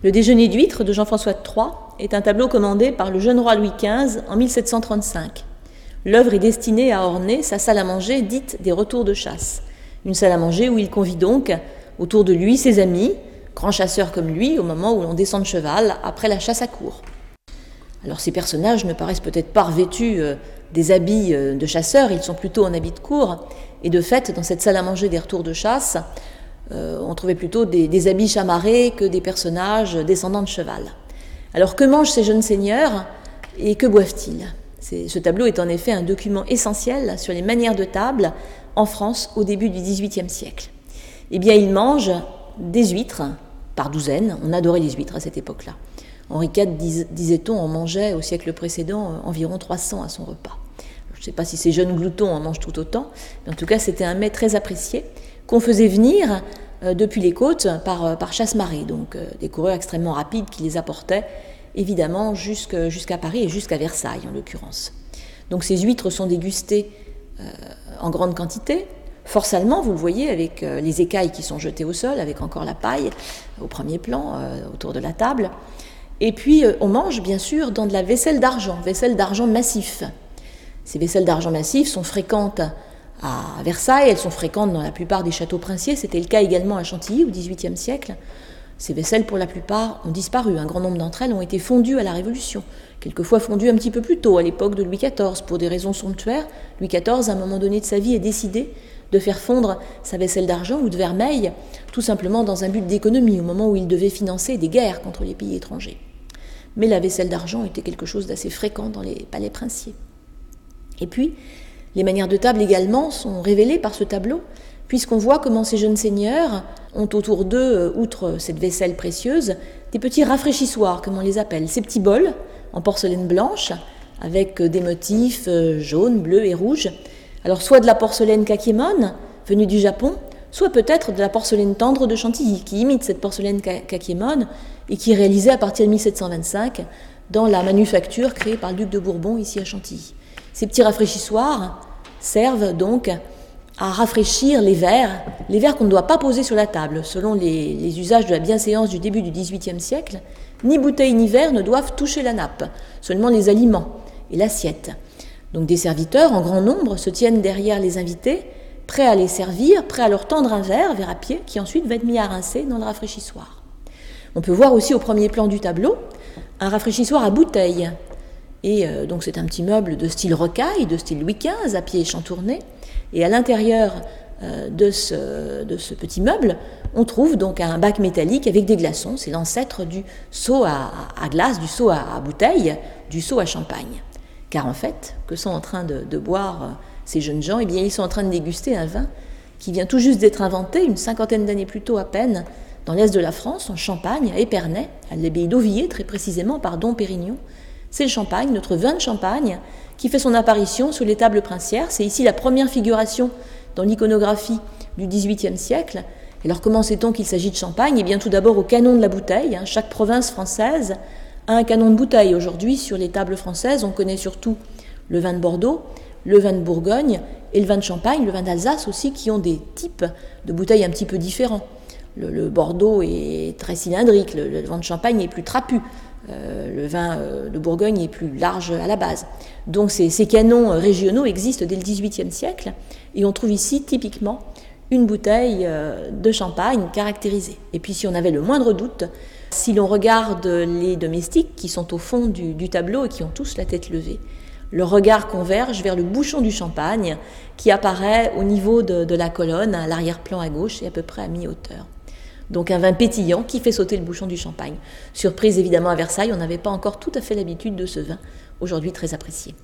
Le déjeuner d'huîtres de Jean-François III est un tableau commandé par le jeune roi Louis XV en 1735. L'œuvre est destinée à orner sa salle à manger dite des retours de chasse. Une salle à manger où il convie donc autour de lui ses amis, grands chasseurs comme lui, au moment où l'on descend de cheval après la chasse à cour. Alors ces personnages ne paraissent peut-être pas revêtus euh, des habits euh, de chasseurs, ils sont plutôt en habit de cour, et de fait, dans cette salle à manger des retours de chasse, euh, on trouvait plutôt des, habits chamarrés que des personnages descendants de cheval. Alors que mangent ces jeunes seigneurs et que boivent-ils? Ce tableau est en effet un document essentiel sur les manières de table en France au début du XVIIIe siècle. Eh bien, ils mangent des huîtres par douzaines. On adorait les huîtres à cette époque-là. Henri IV, disait-on, en mangeait au siècle précédent environ 300 à son repas. Je ne sais pas si ces jeunes gloutons en mangent tout autant, mais en tout cas, c'était un mets très apprécié qu'on faisait venir euh, depuis les côtes par, euh, chasse-marée, donc euh, des coureurs extrêmement rapides qui les apportaient évidemment jusqu'à Paris et jusqu'à Versailles en l'occurrence. Donc ces huîtres sont dégustées en grande quantité, force allemand, vous le voyez, avec les écailles qui sont jetées au sol, avec encore la paille au premier plan autour de la table. Et puis on mange bien sûr dans de la vaisselle d'argent, vaisselle d'argent massif. Ces vaisselles d'argent massif sont fréquentes à Versailles, elles sont fréquentes dans la plupart des châteaux princiers, c'était le cas également à Chantilly au XVIIIe siècle. Ces vaisselles, pour la plupart, ont disparu. Un grand nombre d'entre elles ont été fondues à la Révolution, quelquefois fondues un petit peu plus tôt, à l'époque de Louis XIV, pour des raisons somptuaires. Louis XIV, à un moment donné de sa vie, a décidé de faire fondre sa vaisselle d'argent ou de vermeil, tout simplement dans un but d'économie, au moment où il devait financer des guerres contre les pays étrangers. Mais la vaisselle d'argent était quelque chose d'assez fréquent dans les palais princiers. Et puis, les manières de table également sont révélées par ce tableau, puisqu'on voit comment ces jeunes seigneurs ont autour d'eux, euh, outre cette vaisselle précieuse, des petits rafraîchissoirs, comme on les appelle, ces petits bols en porcelaine blanche, avec euh, des motifs euh, jaunes, bleus et rouges. Alors soit de la porcelaine kakémon, venue du Japon, soit peut-être de la porcelaine tendre de Chantilly, qui imite cette porcelaine kakémon et qui est réalisée à partir de 1725 dans la manufacture créée par le duc de Bourbon ici à Chantilly. Ces petits rafraîchissoirs servent donc à rafraîchir les verres, les verres qu'on ne doit pas poser sur la table. Selon les, usages de la bienséance du début du XVIIIe siècle, ni bouteille ni verre ne doivent toucher la nappe, seulement les aliments et l'assiette. Donc des serviteurs en grand nombre se tiennent derrière les invités, prêts à les servir, prêts à leur tendre un verre, verre à pied, qui ensuite va être mis à rincer dans le rafraîchissoir. On peut voir aussi au premier plan du tableau un rafraîchissoir à bouteille, et euh, donc c'est un petit meuble de style rocaille, de style Louis XV, à pied chantourné. Et à l'intérieur euh, de, ce, de, ce, petit meuble, on trouve donc un bac métallique avec des glaçons. C'est l'ancêtre du seau à, glace, du seau à, bouteille, du seau à champagne. Car en fait, que sont en train de, boire euh, ces jeunes gens Eh bien, ils sont en train de déguster un vin qui vient tout juste d'être inventé, une cinquantaine d'années plus tôt à peine, dans l'est de la France, en Champagne, à Épernay, à l'abbaye d'Auvilliers très précisément, par Dom Pérignon, c'est le champagne, notre vin de champagne, qui fait son apparition sur les tables princières. C'est ici la première figuration dans l'iconographie du XVIIIe siècle. alors comment sait-on qu'il s'agit de champagne? Eh bien tout d'abord au canon de la bouteille. Hein. Chaque province française a un canon de bouteille. Aujourd'hui, sur les tables françaises, on connaît surtout le vin de Bordeaux, le vin de Bourgogne et le vin de Champagne, le vin d'Alsace aussi, qui ont des types de bouteilles un petit peu différents. Le, Bordeaux est très cylindrique, le vin de Champagne est plus trapu. Euh, le vin euh, de Bourgogne est plus large à la base. Donc ces, canons régionaux existent dès le XVIIIe siècle et on trouve ici typiquement une bouteille euh, de champagne caractérisée. Et puis si on avait le moindre doute, si l'on regarde les domestiques qui sont au fond du, tableau et qui ont tous la tête levée, le regard converge vers le bouchon du champagne qui apparaît au niveau de, la colonne, à l'arrière-plan à gauche et à peu près à mi-hauteur. Donc un vin pétillant qui fait sauter le bouchon du champagne. Surprise évidemment à Versailles, on n'avait pas encore tout à fait l'habitude de ce vin, aujourd'hui très apprécié.